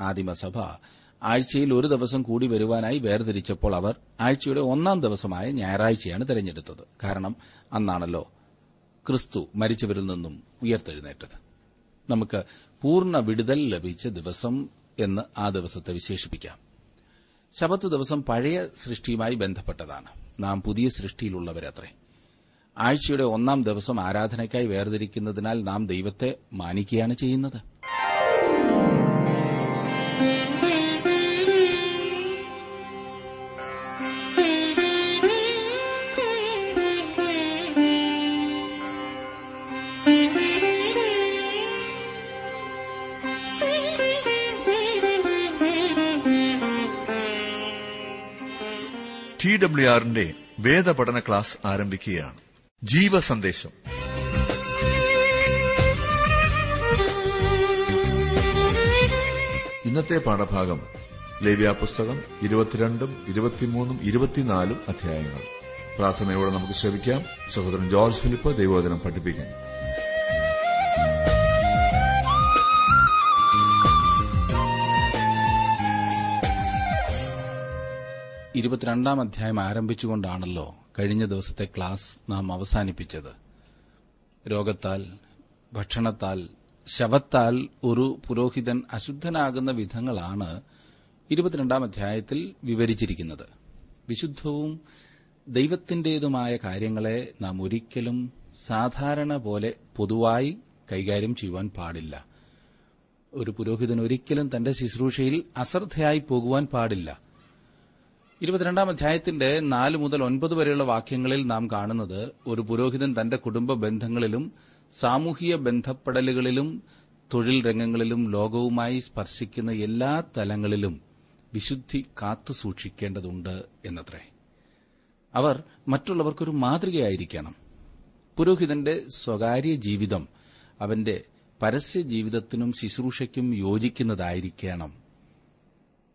ആദിമസഭ. ആഴ്ചയിൽ ഒരു ദിവസം കൂടി വരുവാനായി വേർതിരിച്ചപ്പോൾ അവർ ആഴ്ചയുടെ ഒന്നാം ദിവസമായ ഞായറാഴ്ചയാണ് തെരഞ്ഞെടുത്തത്. കാരണം അന്നാണല്ലോ ക്രിസ്തു മരിച്ചവരിൽ നിന്നും ഉയർത്തെഴുന്നേറ്റത്. നമുക്ക് പൂർണ വിടുതൽ ലഭിച്ച ദിവസം എന്ന് ആ ദിവസത്തെ വിശേഷിപ്പിക്കാം. ശബത്ത് ദിവസം പഴയ സൃഷ്ടിയുമായി ബന്ധപ്പെട്ടതാണ്. നാം പുതിയ സൃഷ്ടിയിലുള്ളവരത്രേ. ആഴ്ചയുടെ ഒന്നാം ദിവസം ആരാധനയ്ക്കായി വേർതിരിക്കുന്നതിനാൽ നാം ദൈവത്തെ മാനിക്കുകയാണ് ചെയ്യുന്നത്. ആറിന്റെ വേദപഠന ക്ലാസ് ആരംഭിക്കുകയാണ്. ജീവസന്ദേശം. ഇന്നത്തെ പാഠഭാഗം ലേവ്യ പുസ്തകം ഇരുപത്തിരണ്ടും ഇരുപത്തിമൂന്നും ഇരുപത്തിനാലും അധ്യായങ്ങൾ. പ്രാർത്ഥനയോടെ നമുക്ക് ശ്രമിക്കാം സഹോദരൻ ജോർജ് ഫിലിപ്പ് ദൈവോദനം പഠിപ്പിക്കാൻ. ഇരുപത്തിരണ്ടാം അധ്യായം ആരംഭിച്ചുകൊണ്ടാണല്ലോ കഴിഞ്ഞ ദിവസത്തെ ക്ലാസ് നാം അവസാനിപ്പിച്ചത്. രോഗത്താൽ ഭക്ഷണത്താൽ ശവത്താൽ ഒരു പുരോഹിതൻ അശുദ്ധനാകുന്ന വിധങ്ങളാണ് ഇരുപത്തിരണ്ടാം അധ്യായത്തിൽ വിവരിച്ചിരിക്കുന്നത്. വിശുദ്ധവും ദൈവത്തിന്റേതുമായ കാര്യങ്ങളെ നാം ഒരിക്കലും സാധാരണ പോലെ പൊതുവായി കൈകാര്യം ചെയ്യുവാൻ പാടില്ല. ഒരു പുരോഹിതൻ ഒരിക്കലും തന്റെ ശുശ്രൂഷയിൽ അശ്രദ്ധയായി പോകുവാൻ പാടില്ല. ഇരുപത്തിരണ്ടാം അധ്യായത്തിന്റെ നാല് മുതൽ ഒൻപത് വരെയുള്ള വാക്യങ്ങളിൽ നാം കാണുന്നത് ഒരു പുരോഹിതൻ തന്റെ കുടുംബ ബന്ധങ്ങളിലും സാമൂഹിക ബന്ധപ്പെടലുകളിലും തൊഴിൽ രംഗങ്ങളിലും ലോകവുമായി സ്പർശിക്കുന്ന എല്ലാ തലങ്ങളിലും വിശുദ്ധി കാത്തുസൂക്ഷിക്കേണ്ടതുണ്ട് എന്നത്രേ. അവർ മറ്റുള്ളവർക്കൊരു മാതൃകയായിരിക്കണം. പുരോഹിതന്റെ സ്വകാര്യ ജീവിതം അവന്റെ പരസ്യ ജീവിതത്തിനും ശുശ്രൂഷയ്ക്കും യോജിക്കുന്നതായിരിക്കണം.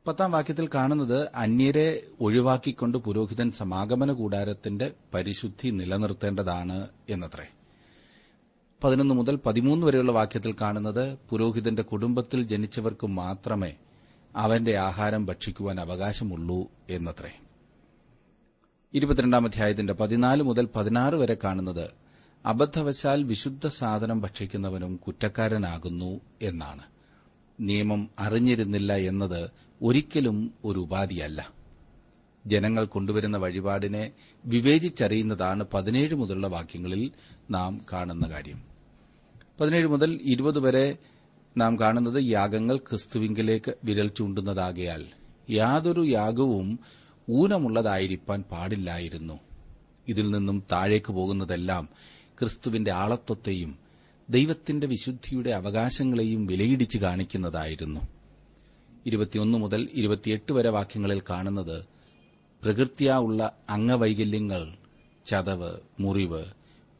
പത്താം വാക്യത്തിൽ കാണുന്നത് അന്യരെ ഒഴിവാക്കിക്കൊണ്ട് പുരോഹിതൻ സമാഗമന കൂടാരത്തിന്റെ പരിശുദ്ധി നിലനിർത്തേണ്ടതാണ് എന്നത്രേ. പതിനൊന്ന് മുതൽ പതിമൂന്ന് വരെയുള്ള വാക്യത്തിൽ കാണുന്നത് പുരോഹിതന്റെ കുടുംബത്തിൽ ജനിച്ചവർക്ക് മാത്രമേ അവന്റെ ആഹാരം ഭക്ഷിക്കുവാൻ അവകാശമുള്ളൂ എന്നത്രേ. ഇരുപത്തിരണ്ടാം അധ്യായത്തിന്റെ പതിനാല് മുതൽ പതിനാറ് വരെ കാണുന്നത് അബദ്ധവശാൽ വിശുദ്ധ സാധനം ഭക്ഷിക്കുന്നവനും കുറ്റക്കാരനാകുന്നു എന്നാണ്. നിയമം അറിഞ്ഞിരുന്നില്ല എന്നത് ഒരിക്കലും ഒരു ഉപാധിയല്ല. ജനങ്ങൾ കൊണ്ടുവരുന്ന വഴിപാടിനെ വിവേചിച്ചറിയുന്നതാണ് പതിനേഴ് മുതലുള്ള വാക്യങ്ങളിൽ നാം കാണുന്ന കാര്യം. പതിനേഴ് മുതൽ ഇരുപത് വരെ നാം കാണുന്നത് യാഗങ്ങൾ ക്രിസ്തുവിങ്കിലേക്ക് വിരൽ ചൂണ്ടുന്നതാകയാൽ യാതൊരു യാഗവും ഊനമുള്ളതായിരിക്കാൻ പാടില്ലായിരുന്നു. ഇതിൽ നിന്നും താഴേക്ക് പോകുന്നതെല്ലാം ക്രിസ്തുവിന്റെ ആളത്വത്തെയും ദൈവത്തിന്റെ വിശുദ്ധിയുടെ അവകാശങ്ങളെയും വിലയിടിച്ച് കാണിക്കുന്നതായിരുന്നു. ഇരുപത്തിയൊന്ന് മുതൽ ഇരുപത്തിയെട്ട് വരെ വാക്യങ്ങളിൽ കാണുന്നത് പ്രകൃത്യാ ഉള്ള അംഗവൈകല്യങ്ങൾ ചതവ് മുറിവ്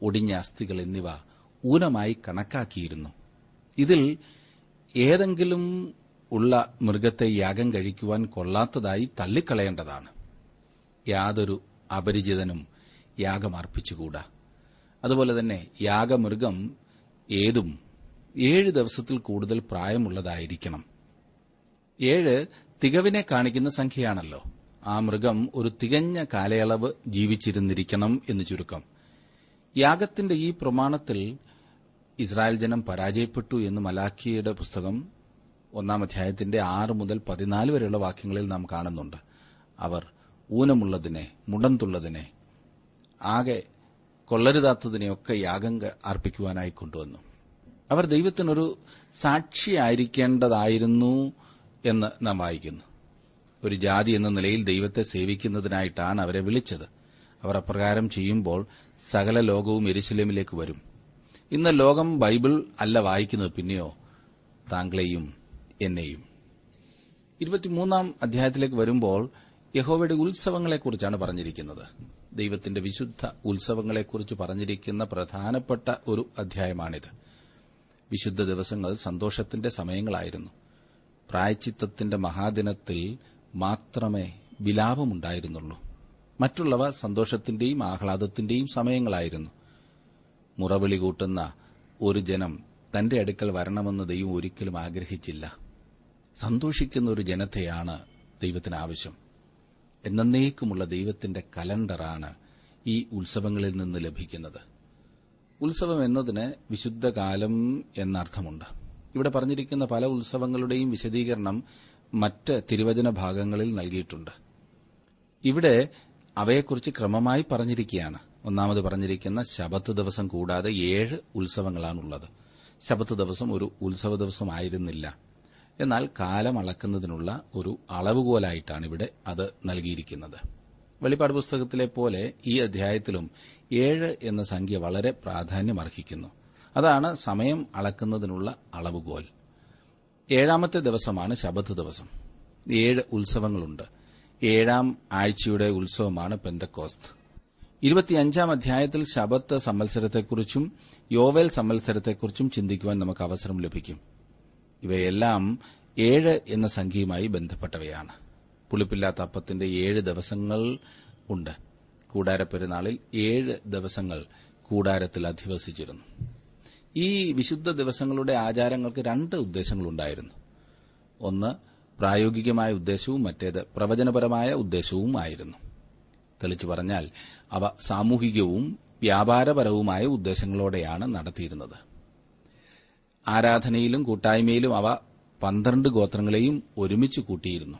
ഒടിഞ്ഞ അസ്ഥികൾ എന്നിവ ഊനമായി കണക്കാക്കിയിരുന്നു. ഇതിൽ ഏതെങ്കിലും ഉള്ള മൃഗത്തെ യാഗം കഴിക്കുവാൻ കൊള്ളാത്തതായി തള്ളിക്കളയേണ്ടതാണ്. യാതൊരു അപരിചിതനും യാഗം അർപ്പിച്ചുകൂടാ. അതുപോലെ തന്നെ യാഗമൃഗം ഏതും ഏഴ് ദിവസത്തിൽ കൂടുതൽ പ്രായമുള്ളതായിരിക്കണം. ഏഴ് തികവിനെ കാണിക്കുന്ന സംഖ്യയാണല്ലോ. ആ മൃഗം ഒരു തികഞ്ഞ കാലയളവ് ജീവിച്ചിരുന്നിരിക്കണം എന്ന് ചുരുക്കം. യാഗത്തിന്റെ ഈ പ്രമാണത്തിൽ ഇസ്രായേൽ ജനം പരാജയപ്പെട്ടു എന്ന് മലാഖിയുടെ പുസ്തകം ഒന്നാം അധ്യായത്തിന്റെ ആറ് മുതൽ പതിനാല് വരെയുള്ള വാക്യങ്ങളിൽ നാം കാണുന്നുണ്ട്. അവർ ഊനമുള്ളതിനെ മുടന്തുള്ളതിനെ ആകെ കൊള്ളരുതാത്തതിനെയൊക്കെ യാഗം അർപ്പിക്കുവാനായി കൊണ്ടുവന്നു. അവർ ദൈവത്തിനൊരു സാക്ഷിയായിരിക്കേണ്ടതായിരുന്നു എന്ന് നാം വായിക്കുന്നു. ഒരു ജാതി എന്ന നിലയിൽ ദൈവത്തെ സേവിക്കുന്നതിനായിട്ടാണ് അവരെ വിളിച്ചത്. അവർ അപ്രകാരം ചെയ്യുമ്പോൾ സകല ലോകവും എരുശലേമിലേക്ക് വരും. ഇന്ന് ലോകം ബൈബിൾ അല്ല വായിക്കുന്നത് പിന്നെയോ? താങ്കളെയും എന്നെയും. ഇരുപത്തിമൂന്നാം അധ്യായത്തിലേക്ക് വരുമ്പോൾ യഹോവയുടെ ഉത്സവങ്ങളെക്കുറിച്ചാണ് പറഞ്ഞിരിക്കുന്നത്. ദൈവത്തിന്റെ വിശുദ്ധ ഉത്സവങ്ങളെക്കുറിച്ച് പറഞ്ഞിരിക്കുന്ന പ്രധാനപ്പെട്ട ഒരു അധ്യായമാണിത്. വിശുദ്ധ ദിവസങ്ങൾ സന്തോഷത്തിന്റെ സമയങ്ങളായിരുന്നു. പ്രായച്ചിത്തത്തിന്റെ മഹാദിനത്തിൽ മാത്രമേ വിലാപമുണ്ടായിരുന്നുള്ളൂ. മറ്റുള്ളവ സന്തോഷത്തിന്റെയും ആഹ്ലാദത്തിന്റെയും സമയങ്ങളായിരുന്നു. മുറവിളി കൂട്ടുന്ന ഒരു ജനം തന്റെ അടുക്കൽ വരണമെന്ന് ദൈവം ഒരിക്കലും ആഗ്രഹിച്ചില്ല. സന്തോഷിക്കുന്ന ഒരു ജനതയാണ് ദൈവത്തിന് ആവശ്യം. എന്നേക്കുമുള്ള ദൈവത്തിന്റെ കലണ്ടറാണ് ഈ ഉത്സവങ്ങളിൽ നിന്ന് ലഭിക്കുന്നത്. ഉത്സവം എന്നതിന് വിശുദ്ധകാലം എന്നർത്ഥമുണ്ട്. ഇവിടെ പറഞ്ഞിരിക്കുന്ന പല ഉത്സവങ്ങളുടെയും വിശദീകരണം മറ്റ് തിരുവചന ഭാഗങ്ങളിൽ നൽകിയിട്ടുണ്ട്. ഇവിടെ അവയെക്കുറിച്ച് ക്രമമായി പറഞ്ഞിരിക്കുകയാണ്. ഒന്നാമത് പറഞ്ഞിരിക്കുന്ന ശബത്ത് ദിവസം കൂടാതെ ഏഴ് ഉത്സവങ്ങളാണുള്ളത്. ശബത്ത് ദിവസം ഒരു ഉത്സവ ദിവസമായിരുന്നില്ല. എന്നാൽ കാലം അളക്കുന്നതിനുള്ള ഒരു അളവുകോലായിട്ടാണ് ഇവിടെ അത് നൽകിയിരിക്കുന്നത്. വെളിപ്പാട് പുസ്തകത്തിലെ പോലെ ഈ അധ്യായത്തിലും ഏഴ് എന്ന സംഖ്യ വളരെ പ്രാധാന്യമർഹിക്കുന്നു. അതാണ് സമയം അളക്കുന്നതിനുള്ള അളവുകോൽ. ഏഴാമത്തെ ദിവസമാണ് ശബത്ത് ദിവസം. ഏഴ് ഉത്സവങ്ങളുണ്ട്. ഏഴാം ആഴ്ചയുടെ ഉത്സവമാണ് പെന്തക്കോസ്ത്. ഇരുപത്തിയഞ്ചാം അധ്യായത്തിൽ ശബത്ത് സമ്മത്സരത്തെക്കുറിച്ചും യോവേൽ സമ്മത്സരത്തെക്കുറിച്ചും ചിന്തിക്കുവാൻ നമുക്ക് അവസരം ലഭിക്കും. ഇവയെല്ലാം ഏഴ് എന്ന സംഖ്യയുമായി ബന്ധപ്പെട്ടവയാണ്. പുളിപ്പില്ലാത്ത അപ്പത്തിന്റെ ഏഴ് ദിവസങ്ങൾ ഉണ്ട്. കൂടാരപ്പെരുന്നാളിൽ ഏഴ് ദിവസങ്ങൾ കൂടാരത്തിൽ അധിവസിച്ചിരുന്നു. ഈ വിശുദ്ധ ദിവസങ്ങളുടെ ആചാരങ്ങൾക്ക് രണ്ട് ഉദ്ദേശങ്ങളുണ്ടായിരുന്നു. ഒന്ന് പ്രായോഗികമായ ഉദ്ദേശവും മറ്റേത് പ്രവചനപരമായ ഉദ്ദേശവും ആയിരുന്നു. തെളിച്ചു പറഞ്ഞാൽ അവ സാമൂഹികവും വ്യാപാരപരവുമായ ഉദ്ദേശങ്ങളോടെയാണ് നടത്തിയിരുന്നത്. ആരാധനയിലും കൂട്ടായ്മയിലും അവ പന്ത്രണ്ട് ഗോത്രങ്ങളെയും ഒരുമിച്ച് കൂട്ടിയിരുന്നു.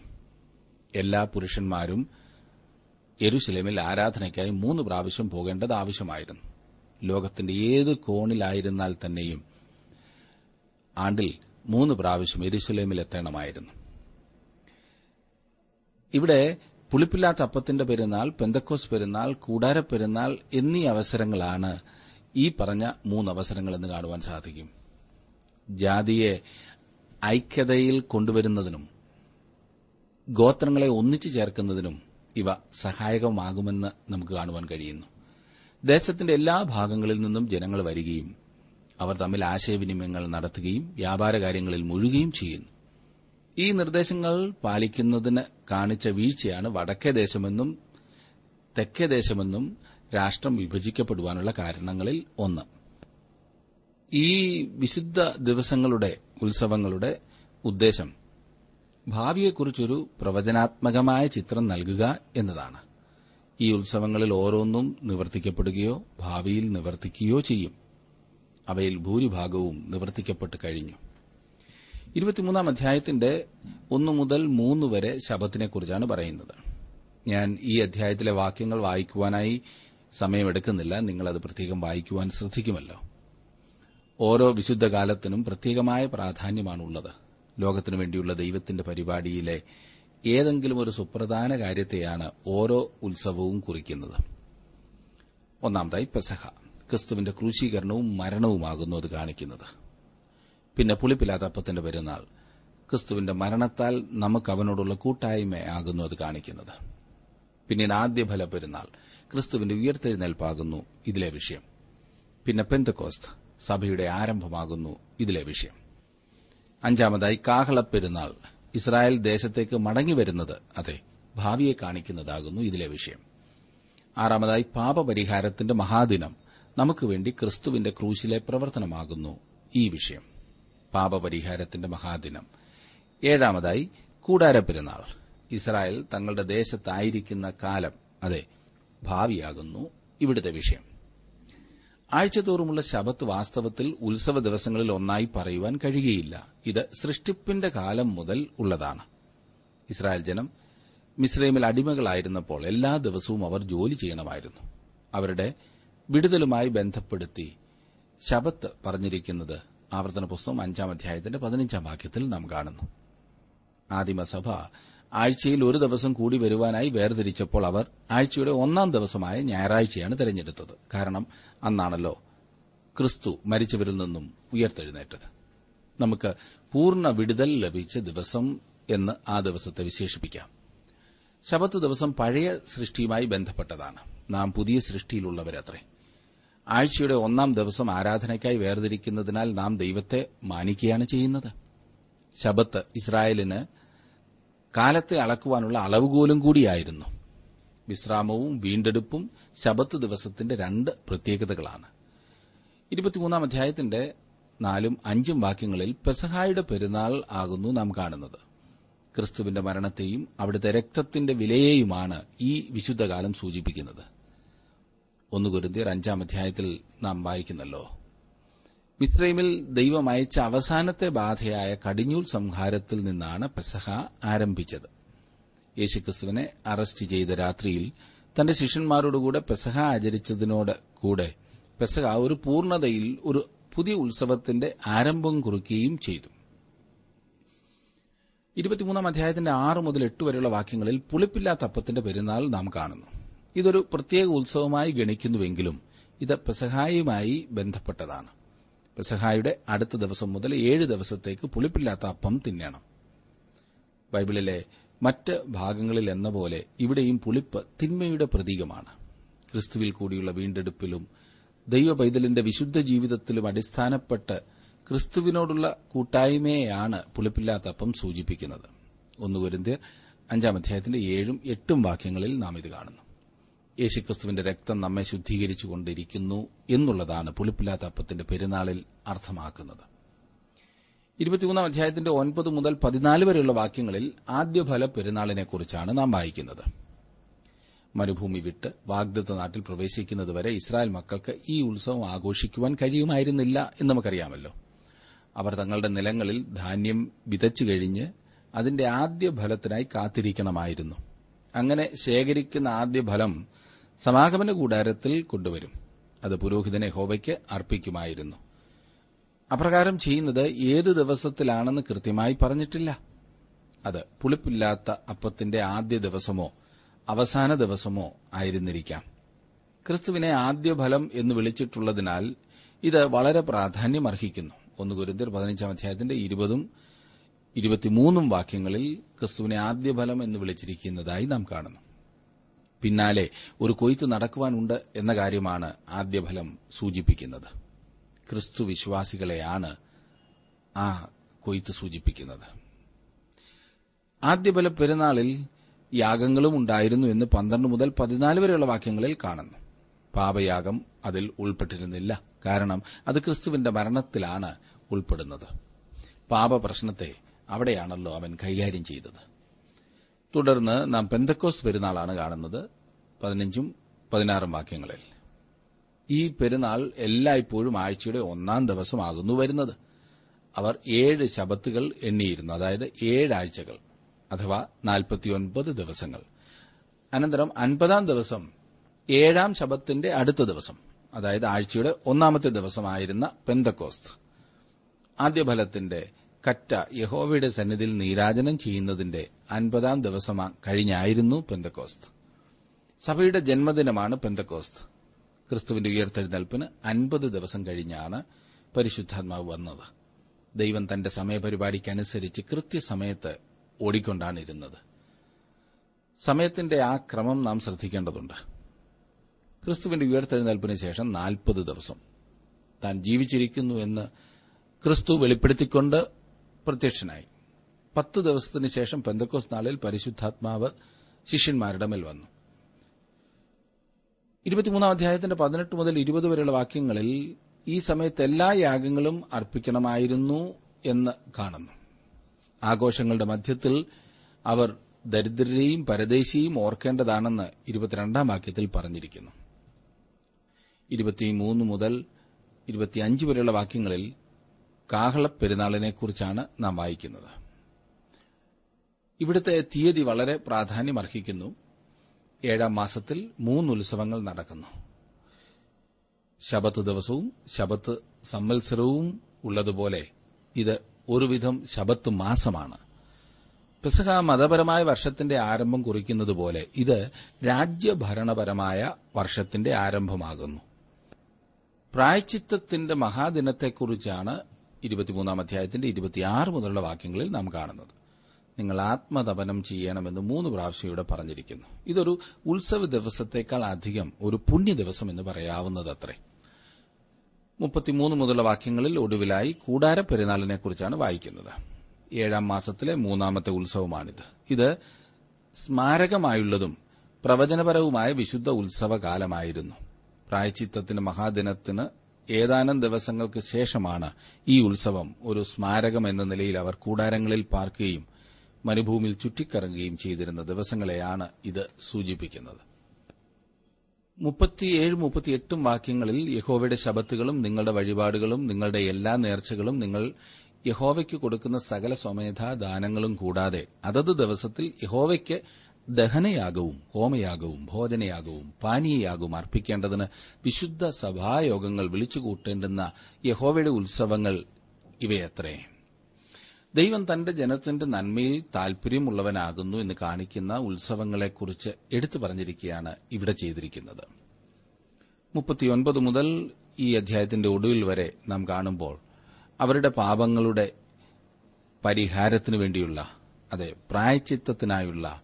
എല്ലാ പുരുഷന്മാരും യെരുശലേമിൽ ആരാധനയ്ക്കായി മൂന്ന് പ്രാവശ്യം പോകേണ്ടത് ആവശ്യമായിരുന്നു. ലോകത്തിന്റെ ഏത് കോണിലായിരുന്നാൽ തന്നെയും ആണ്ടിൽ മൂന്ന് പ്രാവശ്യം എരുസലേമിൽ എത്തണമായിരുന്നു ഇവിടെ പുളിപ്പില്ലാത്ത അപ്പത്തിന്റെ പെരുന്നാൾ പെന്തക്കോസ് പെരുന്നാൾ കൂടാര പെരുന്നാൾ എന്നീ അവസരങ്ങളാണ് ഈ പറഞ്ഞ മൂന്ന് അവസരങ്ങൾ എന്ന് കാണുവാൻ സാധിക്കും. ജാതിയെ ഐക്യതയിൽ കൊണ്ടുവരുന്നതിനും ഗോത്രങ്ങളെ ഒന്നിച്ചു ചേർക്കുന്നതിനും ഇവ സഹായകമാകുമെന്ന് നമുക്ക് കാണുവാൻ കഴിയുന്നു. ദേശത്തിന്റെ എല്ലാ ഭാഗങ്ങളിൽ നിന്നും ജനങ്ങൾ വരികയും അവർ തമ്മിൽ ആശയവിനിമയങ്ങൾ നടത്തുകയും വ്യാപാര കാര്യങ്ങളിൽ മുഴുകുകയും ചെയ്യുന്നു. ഈ നിർദ്ദേശങ്ങൾ പാലിക്കുന്നതിന് കാണിച്ച വീഴ്ചയാണ് വടക്കേ ദേശമെന്നും തെക്കേ ദേശമെന്നും രാഷ്ട്രം വിഭജിക്കപ്പെടുവാനുള്ള കാരണങ്ങളിൽ ഒന്ന്. ഈ വിശുദ്ധ ദിവസങ്ങളുടെ ഉത്സവങ്ങളുടെ ഉദ്ദേശം ഭാവിയെക്കുറിച്ചൊരു പ്രവചനാത്മകമായ ചിത്രം നൽകുക എന്നതാണ്. ഈ ഉത്സവങ്ങളിൽ ഓരോന്നും നിവർത്തിക്കപ്പെടുകയോ ഭാവിയിൽ നിവർത്തിക്കുകയോ ചെയ്യും. അവയിൽ ഭൂരിഭാഗവും നിവർത്തിക്കപ്പെട്ട് കഴിഞ്ഞു. ഇരുപത്തിമൂന്നാം അധ്യായത്തിന്റെ ഒന്നു മുതൽ മൂന്ന് വരെ ശബത്തിനെക്കുറിച്ചാണ് പറയുന്നത്. ഞാൻ ഈ അധ്യായത്തിലെ വാക്യങ്ങൾ വായിക്കുവാനായി സമയമെടുക്കുന്നില്ല. നിങ്ങളത് പ്രത്യേകം വായിക്കുവാൻ ശ്രദ്ധിക്കുമല്ലോ. ഓരോ വിശുദ്ധകാലത്തിനും പ്രത്യേകമായ പ്രാധാന്യമാണുള്ളത്. ലോകത്തിനു വേണ്ടിയുള്ള ദൈവത്തിന്റെ പരിപാടിയിലെ ഏതെങ്കിലും ഒരു സുപ്രധാന കാര്യത്തെയാണ് ഓരോ ഉത്സവവും കുറിക്കുന്നത്. ഒന്നാമതായി പെസഹ. ക്രിസ്തുവിന്റെ ക്രൂശീകരണവും മരണവുമാകുന്നു അത് കാണിക്കുന്നത്. പിന്നെ പുളിപ്പില്ലാത്ത അപ്പത്തിന്റെ പെരുന്നാൾ. ക്രിസ്തുവിന്റെ മരണത്താൽ നമുക്ക് അവനോടുള്ള കൂട്ടായ്മയാകുന്നു അത് കാണിക്കുന്നത്. പിന്നീട് ആദ്യഫല പെരുന്നാൾ. ക്രിസ്തുവിന്റെ ഉയർത്തെഴുന്നേൽപ്പാകുന്നു ഇതിലെ വിഷയം. പിന്നെ പെന്തക്കോസ്ത്. സഭയുടെ ആരംഭമാകുന്നു ഇതിലെ വിഷയം. അഞ്ചാമതായി കാഹളപ്പെരുന്നാൾ. ഇസ്രായേൽ ദേശത്തേക്ക് മടങ്ങിവരുന്നത് അതെ ഭാവിയെ കാണിക്കുന്നതാകുന്നു ഇതിലെ വിഷയം. ആറാമതായി പാപപരിഹാരത്തിന്റെ മഹാദിനം നമുക്ക് വേണ്ടി ക്രിസ്തുവിന്റെ ക്രൂശിലെ പ്രവർത്തനമാകുന്നു ഈ വിഷയം. പാപപരിഹാരത്തിന്റെ മഹാദിനം. ഏഴാമതായി കൂടാരപ്പെരുന്നാൾ. ഇസ്രായേൽ തങ്ങളുടെ ദേശത്തായിരിക്കുന്ന കാലം അതെ ഭാവിയാകുന്നു ഇവിടുത്തെ വിഷയം. ആഴ്ചതോറുമുള്ള ശബത്ത് വാസ്തവത്തിൽ ഉത്സവ ദിവസങ്ങളിൽ ഒന്നായി പറയുവാൻ കഴിയുകയില്ല. ഇത് സൃഷ്ടിപ്പിന്റെ കാലം മുതൽ ഉള്ളതാണ്. ഇസ്രായേൽ ജനം മിസ്രൈമിൽ അടിമകളായിരുന്നപ്പോൾ എല്ലാ ദിവസവും അവർ ജോലി ചെയ്യണമായിരുന്നു. അവരുടെ വിടുതലുമായി ബന്ധപ്പെടുത്തി ശബത്ത് പറഞ്ഞിരിക്കുന്നത് ആവർത്തന പുസ്തകം അഞ്ചാം അധ്യായത്തിന്റെ പതിനഞ്ചാം വാക്യത്തിൽ നാം കാണുന്നു. ആദിമസഭ ആഴ്ചയിൽ ഒരു ദിവസം കൂടി വരുവാനായി വേർതിരിച്ചപ്പോൾ അവർ ആഴ്ചയുടെ ഒന്നാം ദിവസമായ ഞായറാഴ്ചയാണ് തെരഞ്ഞെടുത്തത്. കാരണം അന്നാണല്ലോ ക്രിസ്തു മരിച്ചവരിൽ നിന്നും ഉയർത്തെഴുന്നേറ്റത്. നമുക്ക് പൂർണ വിടുതൽ ലഭിച്ച ദിവസം എന്ന് ആ ദിവസത്തെ വിശേഷിപ്പിക്കാം. ശബത്ത് ദിവസം പഴയ സൃഷ്ടിയുമായി ബന്ധപ്പെട്ടതാണ്. നാം പുതിയ സൃഷ്ടിയിലുള്ളവരത്രേ. ആഴ്ചയുടെ ഒന്നാം ദിവസം ആരാധനയ്ക്കായി വേർതിരിക്കുന്നതിനാൽ നാം ദൈവത്തെ മാനിക്കുകയാണ് ചെയ്യുന്നത്. ശബത്ത് ഇസ്രായേലിന് കാലത്തെ അളക്കുവാനുള്ള അളവുകോലും കൂടിയായിരുന്നു. വിശ്രാമവും വീണ്ടെടുപ്പും ശബത്ത് ദിവസത്തിന്റെ രണ്ട് പ്രത്യേകതകളാണ്. ഇരുപത്തിമൂന്നാം അധ്യായത്തിന്റെ നാലും അഞ്ചും വാക്യങ്ങളിൽ പെസഹായുടെ പെരുന്നാൾ ആകുന്നു നാം കാണുന്നത്. ക്രിസ്തുവിന്റെ മരണത്തെയും അവിടുത്തെ രക്തത്തിന്റെ വിലയെയുമാണ് ഈ വിശുദ്ധകാലം സൂചിപ്പിക്കുന്നത്. ഒന്ന് കുരുന്തിയർ അഞ്ചാം അധ്യായത്തിൽ നാം വായിക്കുന്നല്ലോ. മിസ്രൈമിൽ ദൈവം അയച്ച അവസാനത്തെ ബാധയായ കടിഞ്ഞൂൽ സംഹാരത്തിൽ നിന്നാണ് പെസഹ ആരംഭിച്ചത്. യേശുക്രിസ്തുവിനെ അറസ്റ്റ് ചെയ്ത രാത്രിയിൽ തന്റെ ശിഷ്യന്മാരോടുകൂടെ പെസഹ ആചരിച്ചതിനോട് കൂടെ പെസഹ ഒരു പൂർണതയിൽ ഒരു പുതിയ ഉത്സവത്തിന്റെ ആരംഭം കുറിക്കുകയും ചെയ്തു. ഇരുപത്തിമൂന്നാം അധ്യായത്തിന്റെ ആറ് മുതൽ എട്ട് വരെയുള്ള വാക്യങ്ങളിൽ പുളിപ്പില്ലാത്ത അപ്പത്തിന്റെ പെരുന്നാൾ നാം കാണുന്നു. ഇതൊരു പ്രത്യേക ഉത്സവമായി ഗണിക്കുന്നുവെങ്കിലും ഇത് പെസഹായുമായി ബന്ധപ്പെട്ടതാണ്. പെസഹായുടെ അടുത്ത ദിവസം മുതൽ ഏഴ് ദിവസത്തേക്ക് പുളിപ്പില്ലാത്ത അപ്പം തിന്നണം. ബൈബിളിലെ മറ്റ് ഭാഗങ്ങളിൽ എന്ന പോലെ ഇവിടെയും പുളിപ്പ് തിന്മയുടെ പ്രതീകമാണ്. ക്രിസ്തുവിൽ കൂടിയുള്ള വീണ്ടെടുപ്പിലും ദൈവ പൈതലിന്റെ വിശുദ്ധ ജീവിതത്തിലും അടിസ്ഥാനപ്പെട്ട് ക്രിസ്തുവിനോടുള്ള കൂട്ടായ്മയെയാണ് പുളിപ്പില്ലാത്ത അപ്പം സൂചിപ്പിക്കുന്നത്. ഒന്ന് കുരിന്തിയർ അഞ്ചാം അധ്യായത്തിന്റെ ഏഴും എട്ടും വാക്യങ്ങളിൽ നാം ഇത് കാണുന്നു. യേശുക്രിസ്തുവിന്റെ രക്തം നമ്മെ ശുദ്ധീകരിച്ചുകൊണ്ടിരിക്കുന്നു എന്നുള്ളതാണ് പുളിപ്പില്ലാത്ത അപ്പത്തിന്റെ പെരുന്നാളിൽ അർത്ഥമാക്കുന്നത്. ഇരുപത്തിമൂന്നാം അധ്യായത്തിന്റെ ഒൻപത് മുതൽ പതിനാല് വരെയുള്ള വാക്യങ്ങളിൽ ആദ്യഫല പെരുന്നാളിനെക്കുറിച്ചാണ് നാം വായിക്കുന്നത്. മരുഭൂമി വിട്ട് വാഗ്ദത്ത നാട്ടിൽ പ്രവേശിക്കുന്നതുവരെ ഇസ്രായേൽ മക്കൾക്ക് ഈ ഉത്സവം ആഘോഷിക്കുവാൻ കഴിയുമായിരുന്നില്ല എന്ന് നമുക്കറിയാമല്ലോ. അവർ തങ്ങളുടെ നിലങ്ങളിൽ ധാന്യം വിതച്ചു കഴിഞ്ഞ് അതിന്റെ ആദ്യ ഫലത്തിനായി കാത്തിരിക്കണമായിരുന്നു. അങ്ങനെ ശേഖരിക്കുന്ന ആദ്യ ഫലം സമാഗമന കൂടാരത്തിൽ കൊണ്ടുവരും. അത് പുരോഹിതനെ ഹോവയ്ക്ക് അർപ്പിക്കുമായിരുന്നു. അപ്രകാരം ചെയ്യുന്നത് ഏത് ദിവസത്തിലാണെന്ന് കൃത്യമായി പറഞ്ഞിട്ടില്ല. അത് പുളിപ്പില്ലാത്ത അപ്പത്തിന്റെ ആദ്യ ദിവസമോ അവസാന ദിവസമോ ആയിരുന്നിരിക്കാം. ക്രിസ്തുവിനെ ആദ്യ ഫലം എന്ന് വിളിച്ചിട്ടുള്ളതിനാൽ ഇത് വളരെ പ്രാധാന്യം അർഹിക്കുന്നു ഒന്ന് ഗുരുന്തർ പതിനഞ്ചാം അധ്യായത്തിന്റെ ഇരുപതും ഇരുപത്തിമൂന്നും വാക്യങ്ങളിൽ ക്രിസ്തുവിനെ ആദ്യ ഫലം എന്ന് വിളിച്ചിരിക്കുന്നതായി നാം കാണുന്നു. പിന്നാലെ ഒരു കൊയ്ത്ത് നടക്കുവാനുണ്ട് എന്ന കാര്യമാണ് ആദ്യഫലം സൂചിപ്പിക്കുന്നത്. ക്രിസ്തു വിശ്വാസികളെയാണ് ആ കൊയ്ത്ത് സൂചിപ്പിക്കുന്നത്. ആദ്യബല പെരുന്നാളിൽ യാഗങ്ങളും ഉണ്ടായിരുന്നു എന്ന് പന്ത്രണ്ട് മുതൽ പതിനാല് വരെയുള്ള വാക്യങ്ങളിൽ കാണുന്നു. പാപയാഗം അതിൽ ഉൾപ്പെട്ടിരുന്നില്ല. കാരണം അത് ക്രിസ്തുവിന്റെ മരണത്തിലാണ് ഉൾപ്പെടുന്നത്. പാപപ്രശ്നത്തെ അവിടെയാണല്ലോ അവൻ കൈകാര്യം ചെയ്തത്. തുടർന്ന് നാം പെന്തക്കോസ് പെരുന്നാളാണ് കാണുന്നത് പതിനഞ്ചും പതിനാറും വാക്യങ്ങളിൽ. ഈ പെരുന്നാൾ എല്ലായ്പ്പോഴും ആഴ്ചയുടെ ഒന്നാം ദിവസമാകുന്നു വരുന്നത്. അവർ ഏഴ് ശബത്തുകൾ എണ്ണിയിരുന്നു. അതായത് ഏഴാഴ്ചകൾ അഥവാ നാൽപ്പത്തിയൊൻപത് ദിവസങ്ങൾ. അനന്തരം അൻപതാം ദിവസം ഏഴാം ശബത്തിന്റെ അടുത്ത ദിവസം അതായത് ആഴ്ചയുടെ ഒന്നാമത്തെ ദിവസമായിരുന്ന പെന്തക്കോസ്ത്. ആദ്യഫലത്തിന്റെ കറ്റ യഹോവയുടെ സന്നിധിയിൽ നീരാജനം ചെയ്യുന്നതിന്റെ അൻപതാം ദിവസം കഴിഞ്ഞായിരുന്നു പെന്തക്കോസ്ത്. സഭയുടെ ജന്മദിനമാണ് പെന്തക്കോസ്ത്. ക്രിസ്തുവിന്റെ ഉയർത്തെഴുന്നേൽപ്പിന് അൻപത് ദിവസം കഴിഞ്ഞാണ് പരിശുദ്ധാത്മാവ് വന്നത്. ദൈവം തന്റെ സമയപരിപാടിക്കനുസരിച്ച് കൃത്യസമയത്ത് ഓടിക്കൊണ്ടാണിരുന്നത്. സമയത്തിന്റെ ആ ക്രമം നാം ശ്രദ്ധിക്കേണ്ടതുണ്ട്. ക്രിസ്തുവിന്റെ ഉയർത്തെഴുന്നേൽപ്പിന് ശേഷം നാൽപ്പത് ദിവസം താൻ ജീവിച്ചിരിക്കുന്നു എന്ന് ക്രിസ്തു വെളിപ്പെടുത്തിക്കൊണ്ട് പ്രത്യക്ഷനായി. പത്ത് ദിവസത്തിന് ശേഷം പെന്തക്കോസ് നാളിൽ പരിശുദ്ധാത്മാവ് ശിഷ്യന്മാരുടെ മേൽ വന്നു. ഇരുപത്തിമൂന്നാം അധ്യായത്തിന്റെ പതിനെട്ട് മുതൽ ഇരുപത് വരെയുള്ള വാക്യങ്ങളിൽ ഈ സമയത്ത് എല്ലാ യാഗങ്ങളും അർപ്പിക്കണമായിരുന്നു എന്ന് കാണുന്നു. ആഘോഷങ്ങളുടെ മധ്യത്തിൽ അവർ ദരിദ്രരെയും പരദേശിയും ഓർക്കേണ്ടതാണെന്ന് ഇരുപത്തിരണ്ടാം വാക്യത്തിൽ പറഞ്ഞിരിക്കുന്നു. ഇരുപത്തിമൂന്ന് മുതൽ ഇരുപത്തിയഞ്ച് വരെയുള്ള വാക്യങ്ങളിൽ കാഹള പെരുന്നാളിനെക്കുറിച്ചാണ് നാം വായിക്കുന്നത്. ഇവിടുത്തെ തീയതി വളരെ പ്രാധാന്യമർഹിക്കുന്നു. ഏഴാം മാസത്തിൽ മൂന്ന് ഉത്സവങ്ങൾ നടക്കുന്നു. ശബത്ത് ദിവസവും ശബത്ത് സമ്മത്സരവും ഉള്ളതുപോലെ ഇത് ഒരുവിധം ശബത്ത് മാസമാണ്. പെസഹ മതപരമായ വർഷത്തിന്റെ ആരംഭം കുറിക്കുന്നതുപോലെ ഇത് രാജ്യഭരണപരമായ വർഷത്തിന്റെ ആരംഭമാകുന്നു. പ്രായച്ചിത്തത്തിന്റെ മഹാദിനത്തെക്കുറിച്ചാണ് ഇരുപത്തിമൂന്നാം അധ്യായത്തിന്റെ ഇരുപത്തിയാറ് മുതലുള്ള വാക്യങ്ങളിൽ നാം കാണുന്നത്. നിങ്ങൾ ആത്മതപനം ചെയ്യണമെന്ന് മൂന്ന് പ്രാവശ്യം ഇവിടെ പറഞ്ഞിരിക്കുന്നു. ഇതൊരു ഉത്സവ ദിവസത്തേക്കാൾ അധികം ഒരു പുണ്യ ദിവസം എന്ന് പറയാവുന്നതത്രേ. മുപ്പത്തിമൂന്ന് മുതലുള്ള വാക്യങ്ങളിൽ ഒടുവിലായി കൂടാര പെരുന്നാളിനെക്കുറിച്ചാണ് വായിക്കുന്നത്. ഏഴാം മാസത്തിലെ മൂന്നാമത്തെ ഉത്സവമാണിത്. ഇത് സ്മാരകമായുള്ളതും പ്രവചനപരവുമായ വിശുദ്ധ ഉത്സവകാലമായിരുന്നു. പ്രായച്ചിത്തത്തിന് മഹാദിനത്തിന് ഏതാനും ദിവസങ്ങൾക്ക് ശേഷമാണ് ഈ ഉത്സവം ഒരു സ്മാരകം എന്ന നിലയിൽ അവർ കൂടാരങ്ങളിൽ പാർക്കുകയും മരുഭൂമിയിൽ ചുറ്റിക്കറങ്ങുകയും ചെയ്തിരുന്ന ദിവസങ്ങളെയാണ് ഇത് സൂചിപ്പിക്കുന്നത്. മുപ്പത്തിയേഴ് മുപ്പത്തിയെട്ടും വാക്യങ്ങളിൽ യഹോവയുടെ ശബത്തുകളും നിങ്ങളുടെ വഴിപാടുകളും നിങ്ങളുടെ എല്ലാ നേർച്ചകളും നിങ്ങൾ യഹോവയ്ക്ക് കൊടുക്കുന്ന സകല സ്വമേധാ ദാനങ്ങളും കൂടാതെ അതത് ദിവസത്തിൽ യഹോവയ്ക്ക് ദഹനയാഗവും ഹോമയാഗവും ഭോജനയാഗവും പാനീയയാഗവും അർപ്പിക്കേണ്ടതിന് വിശുദ്ധ സഭായോഗങ്ങൾ വിളിച്ചുകൂട്ടേണ്ടുന്ന യഹോവയുടെ ഉത്സവങ്ങൾ ഇവയത്രേ. ദൈവം തന്റെ ജനത്തിന്റെ നന്മയിൽ താൽപര്യമുള്ളവനാകുന്നു എന്ന് കാണിക്കുന്ന ഉത്സവങ്ങളെക്കുറിച്ച് എടുത്തു പറഞ്ഞിരിക്കുകയാണ് ഇവിടെ ചെയ്തിരിക്കുന്നത്. മുപ്പത്തിയൊൻപത് മുതൽ ഈ അധ്യായത്തിന്റെ ഒടുവിൽ വരെ നാം കാണുമ്പോൾ അവരുടെ പാപങ്ങളുടെ പരിഹാരത്തിനു വേണ്ടിയുള്ള അതെ പ്രായച്ചിത്തത്തിനായുള്ള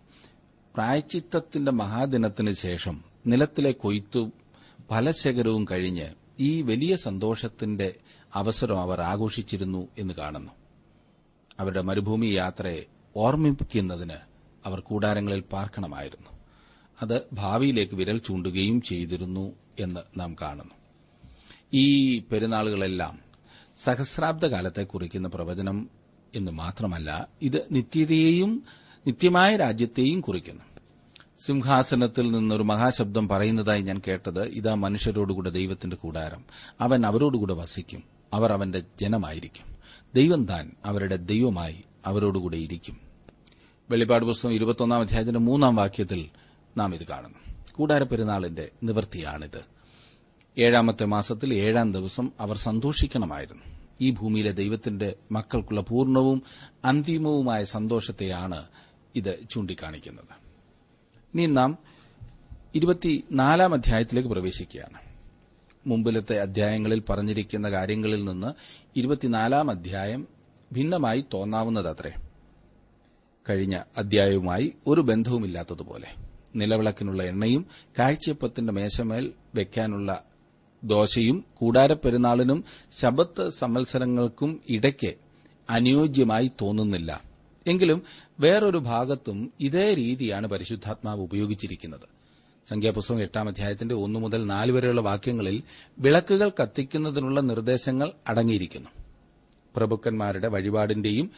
പ്രായച്ചിത്തത്തിന്റെ മഹാദിനത്തിന് ശേഷം നിലത്തിലെ കൊയ്ത്തും ഫലശേഖരവും കഴിഞ്ഞ് ഈ വലിയ സന്തോഷത്തിന്റെ അവസരം അവർ ആഘോഷിച്ചിരുന്നു എന്ന് കാണുന്നു. അവരുടെ മരുഭൂമി യാത്രയെ ഓർമ്മിപ്പിക്കുന്നതിന് അവർ കൂടാരങ്ങളിൽ പാർക്കണമായിരുന്നു. അത് ഭാവിയിലേക്ക് വിരൽ ചൂണ്ടുകയും ചെയ്തിരുന്നു എന്ന് നാം കാണുന്നു. ഈ പെരുന്നാളുകളെല്ലാം സഹസ്രാബ്ദ കാലത്തെ കുറിക്കുന്ന പ്രവചനം എന്ന് മാത്രമല്ല ഇത് നിത്യതയെയും നിത്യമായ രാജ്യത്തെയും കുറിക്കുന്നു. സിംഹാസനത്തിൽ നിന്നൊരു മഹാശബ്ദം പറയുന്നതായി ഞാൻ കേട്ടത് ഇതാ മനുഷ്യരോടുകൂടെ ദൈവത്തിന്റെ കൂടാരം. അവൻ അവരോടുകൂടെ വസിക്കും. അവർ അവന്റെ ജനമായിരിക്കും. ദൈവം താൻ അവരുടെ ദൈവമായി അവരോടുകൂടെ ഇരിക്കും. വെളിപ്പാട് പുസ്തകം ഇരുപത്തൊന്നാം അധ്യായത്തിന്റെ മൂന്നാം വാക്യത്തിൽ നാം ഇത് കാണുന്നു. കൂടാര പെരുന്നാളിന്റെ നിവൃത്തിയാണിത് ഏഴാമത്തെ മാസത്തിൽ ഏഴാം ദിവസം അവർ സന്തോഷിക്കണമായിരുന്നു. ഈ ഭൂമിയിലെ ദൈവത്തിന്റെ മക്കൾക്കുള്ള പൂർണവും അന്തിമവുമായ സന്തോഷത്തെയാണ് ഇത് ചൂണ്ടിക്കാണിക്കുന്നത്. ഇനി നാം ഇരുപത്തിനാലാം അധ്യായത്തിലേക്ക് പ്രവേശിക്കുകയാണ്. മുമ്പിലത്തെ അധ്യായങ്ങളിൽ പറഞ്ഞിരിക്കുന്ന കാര്യങ്ങളിൽ നിന്ന് ഇരുപത്തിനാലാം അധ്യായം ഭിന്നമായി തോന്നാവുന്നതത്രേ. കഴിഞ്ഞ അധ്യായവുമായി ഒരു ബന്ധവുമില്ലാത്തതുപോലെ നിലവിളക്കിനുള്ള എണ്ണയും കാഴ്ചയപ്പത്തിന്റെ മേശമേൽ വെക്കാനുള്ള ദോശയും കൂടാരപ്പെരുന്നാളിനും ശബത്ത് സംവത്സരങ്ങൾക്കും ഇടയ്ക്ക് അനുയോജ്യമായി തോന്നുന്നില്ല. എങ്കിലും വേറൊരു ഭാഗത്തും ഇതേ രീതിയാണ് പരിശുദ്ധാത്മാവ് ഉപയോഗിച്ചിരിക്കുന്നത്. സംഖ്യാപുസ്തകം എട്ടാം അധ്യായത്തിന്റെ ഒന്നു മുതൽ നാല് വരെയുള്ള വാക്യങ്ങളിൽ വിളക്കുകൾ കത്തിക്കുന്നതിനുള്ള നിർദ്ദേശങ്ങൾ അടങ്ങിയിരിക്കുന്നു. പ്രഭുക്കന്മാരുടെ വഴിപാടിന്റെയും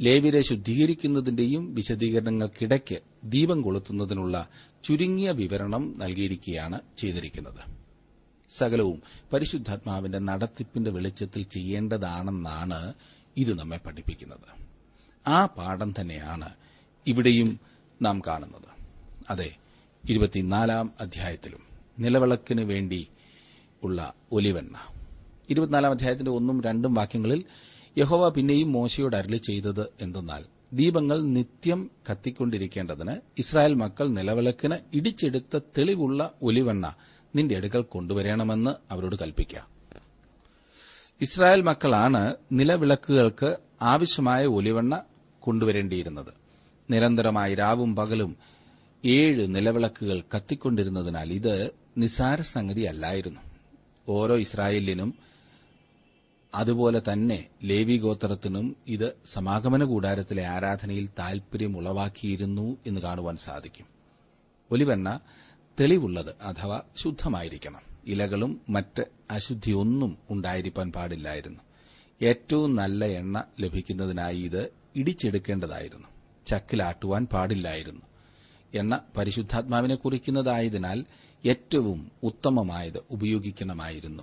ലേവിരെ ശുദ്ധീകരിക്കുന്നതിന്റെയും വിശദീകരണങ്ങൾക്കിടയ്ക്ക് ദീപം കൊളുത്തുന്നതിനുള്ള ചുരുങ്ങിയ വിവരണം നൽകിയിരിക്കുകയാണ് ചെയ്തിരിക്കുന്നത്. സകലവും പരിശുദ്ധാത്മാവിന്റെ നടത്തിപ്പിന്റെ വെളിച്ചത്തിൽ ചെയ്യേണ്ടതാണെന്നാണ് ഇത് നമ്മെ പഠിപ്പിക്കുന്നത്. ആ പാഠം തന്നെയാണ് ഇവിടെയും നാം കാണുന്നത്. അതെ ഇരുപത്തിനാലാം അധ്യായത്തിലും നിലവിളക്കിന് വേണ്ടി ഉള്ള ഒലിവെണ്ണ. ഇരുപത്തിനാലാം അധ്യായത്തിന്റെ ഒന്നും രണ്ടും വാക്യങ്ങളിൽ യഹോവ പിന്നെയും മോശയോട് അരളി ചെയ്തത് എന്തെന്നാൽ ദീപങ്ങൾ നിത്യം കത്തിക്കൊണ്ടിരിക്കേണ്ടതിന് ഇസ്രായേൽ മക്കൾ നിലവിളക്കിന് ഇടിച്ചെടുത്ത തെളിവുള്ള ഒലിവെണ്ണ നിന്റെ അടുക്കൽ കൊണ്ടുവരണമെന്ന് അവരോട് കൽപ്പിക്കാം. ഇസ്രായേൽ മക്കളാണ് നിലവിളക്കുകൾക്ക് ആവശ്യമായ ഒലിവെണ്ണ കൊണ്ടുവരേണ്ടിയിരുന്നത്. നിരന്തരമായി രാവും പകലും ഏഴ് നിലവിളക്കുകൾ കത്തിക്കൊണ്ടിരുന്നതിനാൽ ഇത് നിസാര സംഗതിയല്ലായിരുന്നു ഓരോ ഇസ്രായേലിനും അതുപോലെ തന്നെ ലേവി ഗോത്രത്തിനും ഇത് സമാഗമന കൂടാരത്തിലെ ആരാധനയിൽ താൽപര്യം ഉളവാക്കിയിരുന്നു എന്ന് കാണുവാൻ സാധിക്കും. ഒലിവെണ്ണ തെളിവുള്ളത് അഥവാ ശുദ്ധമായിരിക്കണം. ഇലകളും മറ്റ് അശുദ്ധിയൊന്നും ഉണ്ടായിരിക്കാൻ പാടില്ലായിരുന്നു. ഏറ്റവും നല്ല എണ്ണ ലഭിക്കുന്നതിനായി ഇത് ഇടിച്ചെടുക്കേണ്ടതായിരുന്നു. ചക്കിലാട്ടുവാൻ പാടില്ലായിരുന്നു. എണ്ണ പരിശുദ്ധാത്മാവിനെ കുറിക്കുന്നതായതിനാൽ ഏറ്റവും ഉത്തമമായത് ഉപയോഗിക്കണമായിരുന്നു.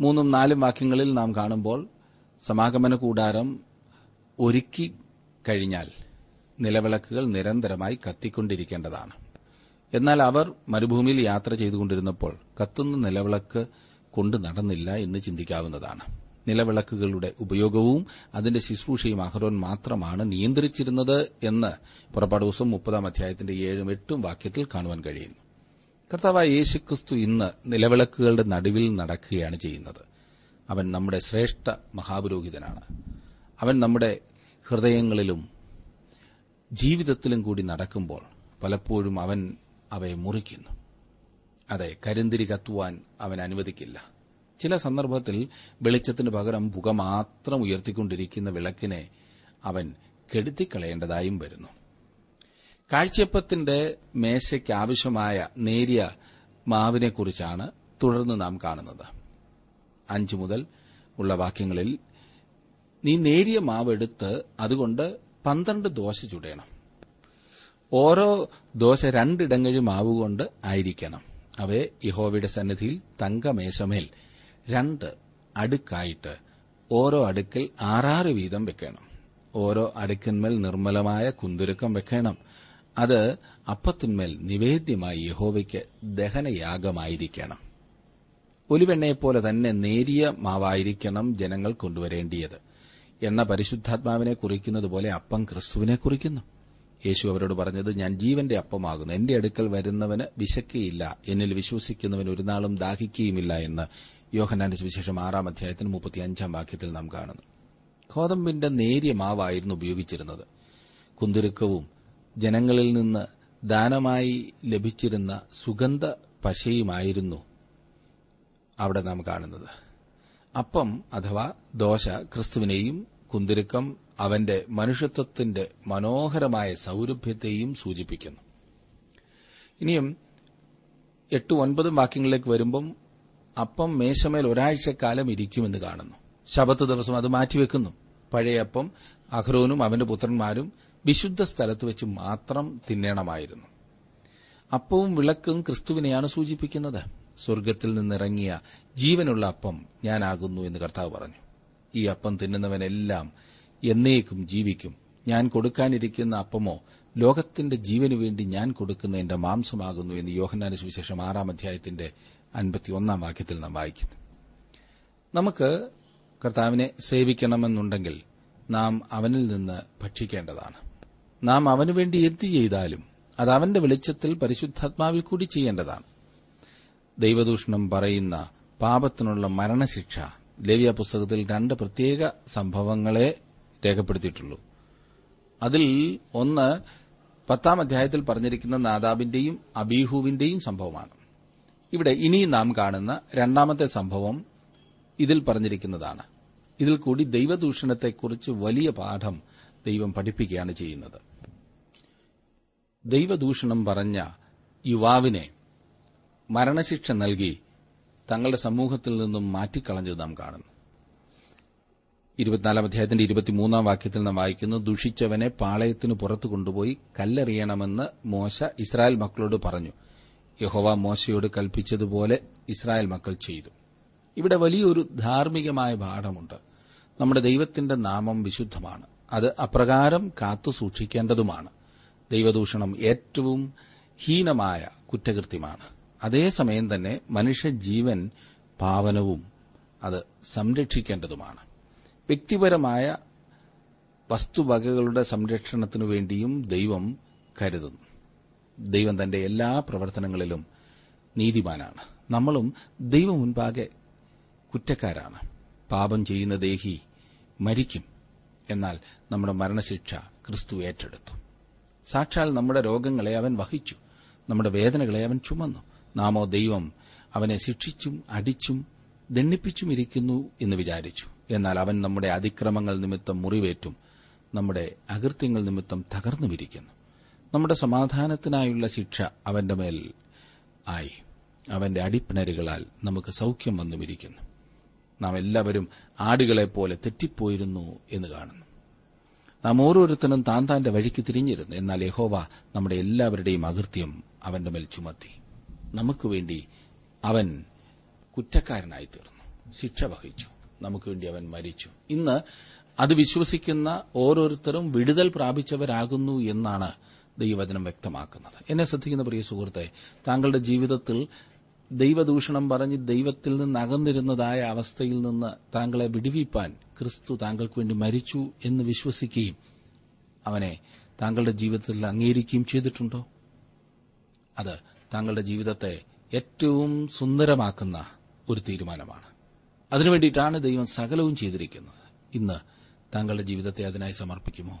മൂന്നും നാലും വാക്യങ്ങളിൽ നാം കാണുമ്പോൾ സമാഗമന കൂടാരം ഒരുക്കി കഴിഞ്ഞാൽ നിലവിളക്കുകൾ നിരന്തരമായി കത്തിക്കൊണ്ടിരിക്കേണ്ടതാണ്. എന്നാൽ അവർ മരുഭൂമിയിൽ യാത്ര ചെയ്തുകൊണ്ടിരുന്നപ്പോൾ കത്തുന്ന നിലവിളക്ക് കൊണ്ടു നടന്നില്ല എന്ന് ചിന്തിക്കാവുന്നതാണ്. നിലവിളക്കുകളുടെ ഉപയോഗവും അതിന്റെ ശുശ്രൂഷയും അഹ്റോൻ മാത്രമാണ് നിയന്ത്രിച്ചിരുന്നത് എന്ന് പുറപ്പാട് ദിവസം മുപ്പതാം അധ്യായത്തിന്റെ ഏഴും എട്ടും വാക്യത്തിൽ കാണുവാൻ കഴിയുന്നു. കർത്താവായ യേശുക്രിസ്തു ഇന്ന് നിലവിളക്കുകളുടെ നടുവിൽ നടക്കുകയാണ് ചെയ്യുന്നത്. അവൻ നമ്മുടെ ശ്രേഷ്ഠ മഹാപുരോഹിതനാണ്. അവൻ നമ്മുടെ ഹൃദയങ്ങളിലും ജീവിതത്തിലും കൂടി നടക്കുമ്പോൾ പലപ്പോഴും അവൻ അവയെ മുറിക്കുന്നു. അതെ കരിന്തിരി കത്തുവാൻ അവൻ അനുവദിക്കില്ല. ചില സന്ദർഭത്തിൽ വെളിച്ചത്തിന് പകരം പുക മാത്രം ഉയർത്തിക്കൊണ്ടിരിക്കുന്ന വിളക്കിനെ അവൻ കെടുത്തിക്കളയേണ്ടതായും വരുന്നു. കാഴ്ചയപ്പത്തിന്റെ മേശയ്ക്ക് ആവശ്യമായ നേരിയ മാവിനെക്കുറിച്ചാണ് തുടർന്ന് നാം കാണുന്നത്. അഞ്ചു മുതൽ ഉള്ള വാക്യങ്ങളിൽ നീ നേരിയ മാവ് എടുത്ത് അതുകൊണ്ട് പന്ത്രണ്ട് ദോശ ചുടയണം ഓരോ ദോശ രണ്ടിടങ്ങഴി മാവ് കൊണ്ട് ആയിരിക്കണം. അവയെ യഹോവയുടെ സന്നിധിയിൽ തങ്കമേശമേൽ രണ്ട് അടുക്കായിട്ട് ഓരോ അടുക്കിൽ ആറാറ് വീതം വെക്കണം. ഓരോ അടുക്കിന്മേൽ നിർമ്മലമായ കുന്തുരുക്കം വെക്കണം. അത് അപ്പത്തിന്മേൽ നിവേദ്യമായി യഹോവയ്ക്ക് ദഹനയാഗമായിരിക്കണം. ഒലിവെണ്ണയെപ്പോലെ തന്നെ നേരിയ മാവായിരിക്കണം ജനങ്ങൾ കൊണ്ടുവരേണ്ടിയത്. എണ്ണ പരിശുദ്ധാത്മാവിനെ കുറിക്കുന്നതുപോലെ അപ്പം ക്രിസ്തുവിനെ കുറിക്കുന്നു. യേശു അവരോട് പറഞ്ഞത് ഞാൻ ജീവന്റെ അപ്പമാകുന്നു. എന്റെ അടുക്കൽ വരുന്നവന് വിശക്കുകയില്ല. എന്നിൽ വിശ്വസിക്കുന്നവൻ ഒരു നാളും ദാഹിക്കുകയുമില്ല എന്ന് യോഹന്നാന്റെ സുവിശേഷം ആറാം അധ്യായത്തിന് മുപ്പത്തിയഞ്ചാം വാക്യത്തിൽ നാം കാണുന്നു. ഗോതമ്പിന്റെ നേരിയ മാവായിരുന്നു ഉപയോഗിച്ചിരുന്നത്. കുന്തുരുക്കവും ജനങ്ങളിൽ നിന്ന് ദാനമായി ലഭിച്ചിരുന്ന സുഗന്ധ പശയുമായിരുന്നു അവിടെ നാം കാണുന്നത്. അപ്പം അഥവാ ദോശ ക്രിസ്തുവിനെയും കുന്തിരുക്കം അവന്റെ മനുഷ്യത്വത്തിന്റെ മനോഹരമായ സൌരഭ്യത്തെയും സൂചിപ്പിക്കുന്നു. ഇനിയും എട്ട് ഒൻപതും വാക്യങ്ങളിലേക്ക് വരുമ്പം അപ്പം മേശമേൽ ഒരാഴ്ചക്കാലം ഇരിക്കുമെന്ന് കാണുന്നു. ശബത്ത് ദിവസം അത് മാറ്റിവെക്കുന്നു. പഴയ അപ്പം അഹ്റോനും അവന്റെ പുത്രന്മാരും വിശുദ്ധ സ്ഥലത്ത് വെച്ച് മാത്രം തിന്നേണമായിരുന്നു. അപ്പവും വിളക്കും ക്രിസ്തുവിനെയാണ് സൂചിപ്പിക്കുന്നത്. സ്വർഗത്തിൽ നിന്നിറങ്ങിയ ജീവനുള്ള അപ്പം ഞാനാകുന്നു എന്ന് കർത്താവ് പറഞ്ഞു. ഈ അപ്പം തിന്നുന്നവനെല്ലാം എന്നേക്കും ജീവിക്കും. ഞാൻ കൊടുക്കാനിരിക്കുന്ന അപ്പമോ ലോകത്തിന്റെ ജീവനു വേണ്ടി ഞാൻ കൊടുക്കുന്ന എന്റെ മാംസമാകുന്നു എന്ന് യോഹന്നാന സുവിശേഷം ആറാം അധ്യായത്തിന്റെ അൻപത്തിയൊന്നാം വാക്യത്തിൽ നാം വായിക്കുന്നു. നമുക്ക് കർത്താവിനെ സേവിക്കണമെന്നുണ്ടെങ്കിൽ നാം അവനിൽ നിന്ന് ഭക്ഷിക്കേണ്ടതാണ്. നാം അവനുവേണ്ടി എന്ത് ചെയ്താലും അത് അവന്റെ വെളിച്ചത്തിൽ പരിശുദ്ധാത്മാവിൽ കൂടി ചെയ്യേണ്ടതാണ്. ദൈവദൂഷണം പറയുന്ന പാപത്തിനുള്ള മരണശിക്ഷ ലേവ്യ പുസ്തകത്തിൽ രണ്ട് പ്രത്യേക സംഭവങ്ങളെ രേഖപ്പെടുത്തിയിട്ടുള്ളൂ. അതിൽ ഒന്ന് പത്താം അധ്യായത്തിൽ പറഞ്ഞിരിക്കുന്ന നാദാബിന്റെയും അബീഹുവിന്റെയും സംഭവമാണ്. ഇവിടെ ഇനി നാം കാണുന്ന രണ്ടാമത്തെ സംഭവം ഇതിൽ പറഞ്ഞിരിക്കുന്നതാണ്. ഇതിൽ കൂടി ദൈവദൂഷണത്തെക്കുറിച്ച് വലിയ പാഠം ദൈവം പഠിപ്പിക്കുകയാണ് ചെയ്യുന്നത്. ദൈവദൂഷണം പറഞ്ഞ യുവാവിനെ മരണശിക്ഷ നൽകി തങ്ങളുടെ സമൂഹത്തിൽ നിന്നും മാറ്റിക്കളഞ്ഞത് നാം കാണുന്നു. ഇരുപത്തിനാലാം അധ്യായത്തിന്റെ ഇരുപത്തിമൂന്നാം വാക്യത്തിൽ നാം വായിക്കുന്നു ദുഷിച്ചവനെ പാളയത്തിന് പുറത്തു കൊണ്ടുപോയി കല്ലെറിയണമെന്ന് മോശ ഇസ്രായേൽ മക്കളോട് പറഞ്ഞു. യഹോവ മോശയോട് കൽപ്പിച്ചതുപോലെ ഇസ്രായേൽ മക്കൾ ചെയ്തു. ഇവിടെ വലിയൊരു ധാർമ്മികമായ പാഠമുണ്ട്. നമ്മുടെ ദൈവത്തിന്റെ നാമം വിശുദ്ധമാണ്. അത് അപ്രകാരം കാത്തുസൂക്ഷിക്കേണ്ടതുമാണ് ദൈവദൂഷണം ഏറ്റവും ഹീനമായ കുറ്റകൃത്യമാണ്. അതേസമയം തന്നെ മനുഷ്യജീവൻ പാവനവും അത് സംരക്ഷിക്കേണ്ടതുമാണ്. വ്യക്തിപരമായ വസ്തുവകകളുടെ സംരക്ഷണത്തിനു വേണ്ടിയും ദൈവം കരുതുന്നു. ദൈവം തന്റെ എല്ലാ പ്രവർത്തനങ്ങളിലും നീതിമാനാണ്. നമ്മളും ദൈവം മുൻപാകെ കുറ്റക്കാരാണ്. പാപം ചെയ്യുന്ന ദേഹി മരിക്കും. എന്നാൽ നമ്മുടെ മരണശിക്ഷ ക്രിസ്തു ഏറ്റെടുത്തു. സാക്ഷാൽ നമ്മുടെ രോഗങ്ങളെ അവൻ വഹിച്ചു. നമ്മുടെ വേദനകളെ അവൻ ചുമന്നു. നാമോ ദൈവം അവനെ ശിക്ഷിച്ചും അടിച്ചും ദണ്ണിപ്പിച്ചും ഇരിക്കുന്നു എന്ന് വിചാരിച്ചു. എന്നാൽ അവൻ നമ്മുടെ അതിക്രമങ്ങൾ നിമിത്തം മുറിവേറ്റും നമ്മുടെ അകൃത്യങ്ങൾ നിമിത്തം തകർന്നുമിരിക്കുന്നു. നമ്മുടെ സമാധാനത്തിനായുള്ള ശിക്ഷ അവന്റെ മേൽ ആയി. അവന്റെ അടിപ്പിണരുകളാൽ നമുക്ക് സൌഖ്യം വന്നുമിരിക്കുന്നു. നാം എല്ലാവരും ആടുകളെ പോലെ തെറ്റിപ്പോയിരുന്നു എന്ന് കാണുന്നു. നാം ഓരോരുത്തരും താൻ താന്റെ വഴിക്ക് തിരിഞ്ഞിരുന്നു. എന്നാൽ യഹോവ നമ്മുടെ എല്ലാവരുടെയും അകൃത്യം അവന്റെ മേൽ ചുമത്തി. നമുക്ക് വേണ്ടി അവൻ കുറ്റക്കാരനായി തീർന്നു. ശിക്ഷ വഹിച്ചു. നമുക്ക് വേണ്ടി അവൻ മരിച്ചു. ഇന്ന് അത് വിശ്വസിക്കുന്ന ഓരോരുത്തരും വിടുതൽ പ്രാപിച്ചവരാകുന്നു എന്നാണ് ദൈവവചനം വ്യക്തമാക്കുന്നത്. എന്നെ ശ്രദ്ധിക്കുന്ന പ്രിയ സുഹൃത്തെ താങ്കളുടെ ജീവിതത്തിൽ ദൈവദൂഷണം പറഞ്ഞ് ദൈവത്തിൽ നിന്ന് അകന്നിരുന്നതായ അവസ്ഥയിൽ നിന്ന് താങ്കളെ വിടുവിപ്പാൻ ക്രിസ്തു താങ്കൾക്ക് വേണ്ടി മരിച്ചു എന്ന് വിശ്വസിക്കുകയും അവനെ താങ്കളുടെ ജീവിതത്തിൽ അംഗീകരിക്കുകയും ചെയ്തിട്ടുണ്ടോ? അത് താങ്കളുടെ ജീവിതത്തെ ഏറ്റവും സുന്ദരമാക്കുന്ന ഒരു തീരുമാനമാണ്. അതിനുവേണ്ടിയിട്ടാണ് ദൈവം സകലവും ചെയ്തിരിക്കുന്നത്. ഇന്ന് താങ്കളുടെ ജീവിതത്തെ അതിനായി സമർപ്പിക്കുമോ?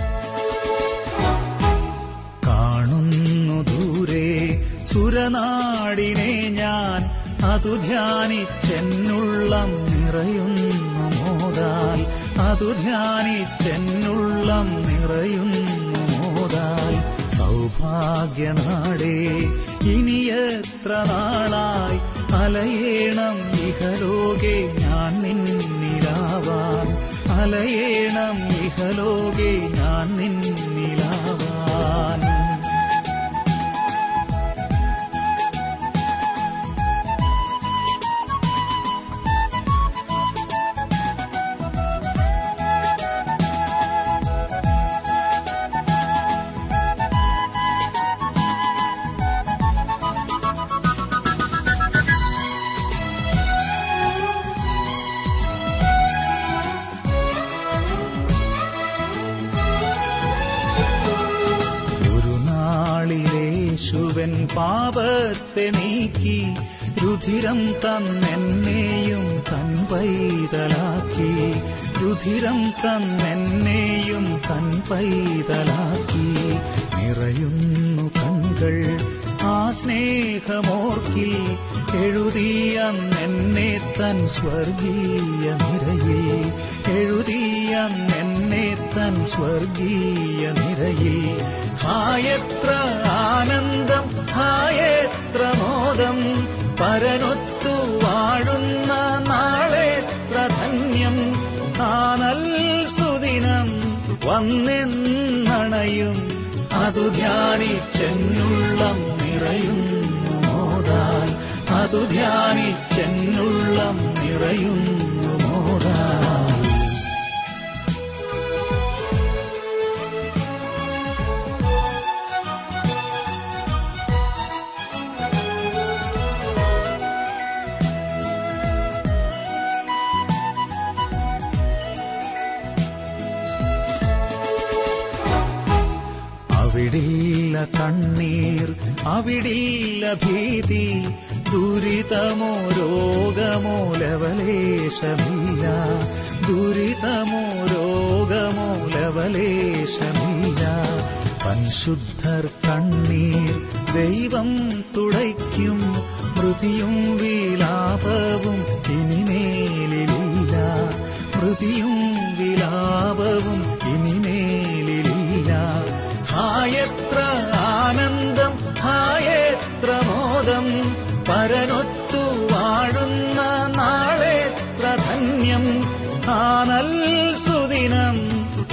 സുരനാടിനെ ഞാൻ അതു ധ്യാനിച്ചെന്നുള്ളം നിറയുന്നു മോദാൽ അതു ധ്യാനിച്ചെന്നുള്ളം നിറയുന്നു മോദാൽ സൗഭാഗ്യനാടേ ഇനി എത്ര നാളായി അലയേണം ഇഹലോകെ ഞാൻ നിന്നിലാവാൻ അലയേണം ഇഹലോകെ ഞാൻ നിന്നിലാവാൻ നാളിലേശുവൻ പാപത്തെ നീക്കി രുധിരം തന്നെന്നെയും തൻ പൈതലാക്കി. രുധിരം തന്നെന്നെയും തൻ പൈതലാക്കി. നിറയുന്നു കൺകൾ ആ സ്നേഹമോർക്കിൽ എഴുതിയെന്നെ തൻ സ്വർഗീയ നിരയിൽ. എഴുതിയെന്നെ തൻ സ്വർഗീയ നിരയിൽ. ഹായത്ര ആനന്ദം ഹായത്ര മോദം. പരനൊത്തു വാഴുന്ന നാളെത്ര ധന്യം. ആനൽ സുദിനം വന്നെന്നണയും അതു ധ്യാനിച്ചെന്നുള്ളം നിറയുന്നു മോദാൽ അതു ധ്യാനിച്ചെന്നുള്ളം നിറയുന്നു ദുരിതമോ രോഗമോ ലവലേശമില്ല ദുരിതമോ രോഗമോ ലവലേശമില്ല പരിശുദ്ധർ കണ്ണീർ ദൈവം തുടയ്ക്കും മൃതിയും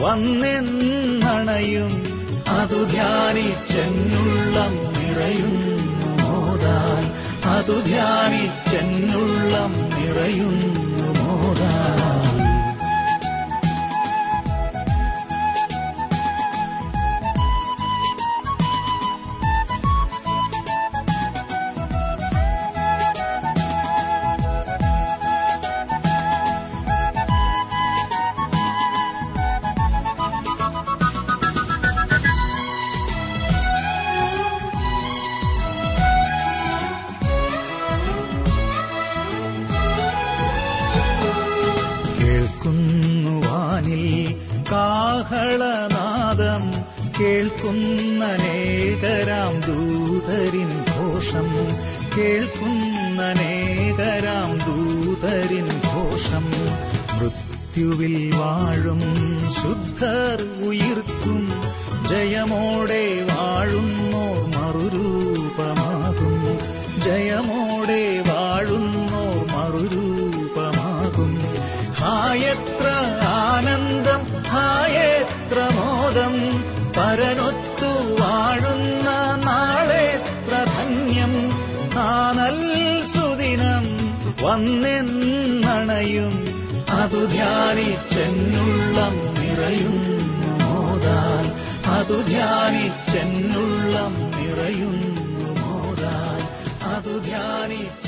വന്നെന്നണയും അതു ധ്യാനിച്ചെന്നുള്ളം നിറയുന്നു മോദാൻ. അതു ധ്യാനിച്ചെന്നുള്ളം നിറയുന്നു മോദാൽ കേൾക്കുന്ന നേകരാം ദൂതരിൻ ഘോഷം. മൃത്യുവിൽ വാഴും ശുദ്ധർ ഉയർത്തും ജയമോടെ വാഴുന്നോർ മറുരൂപമാകും. ജയമോടെ വാഴുന്നോർ മറുരൂപമാകും. ഹായത്ര ആനന്ദം ഹായത്ര മോദം പരനൊത്തു വന്നെന്നണയും അതു ധ്യാനിച്ചെന്നുള്ളം നിറയുന്നു മോദാൻ. അതു ധ്യാനിച്ചെന്നുള്ളം നിറയുന്നു മോദാൻ. അതു ധ്യാനിച്ച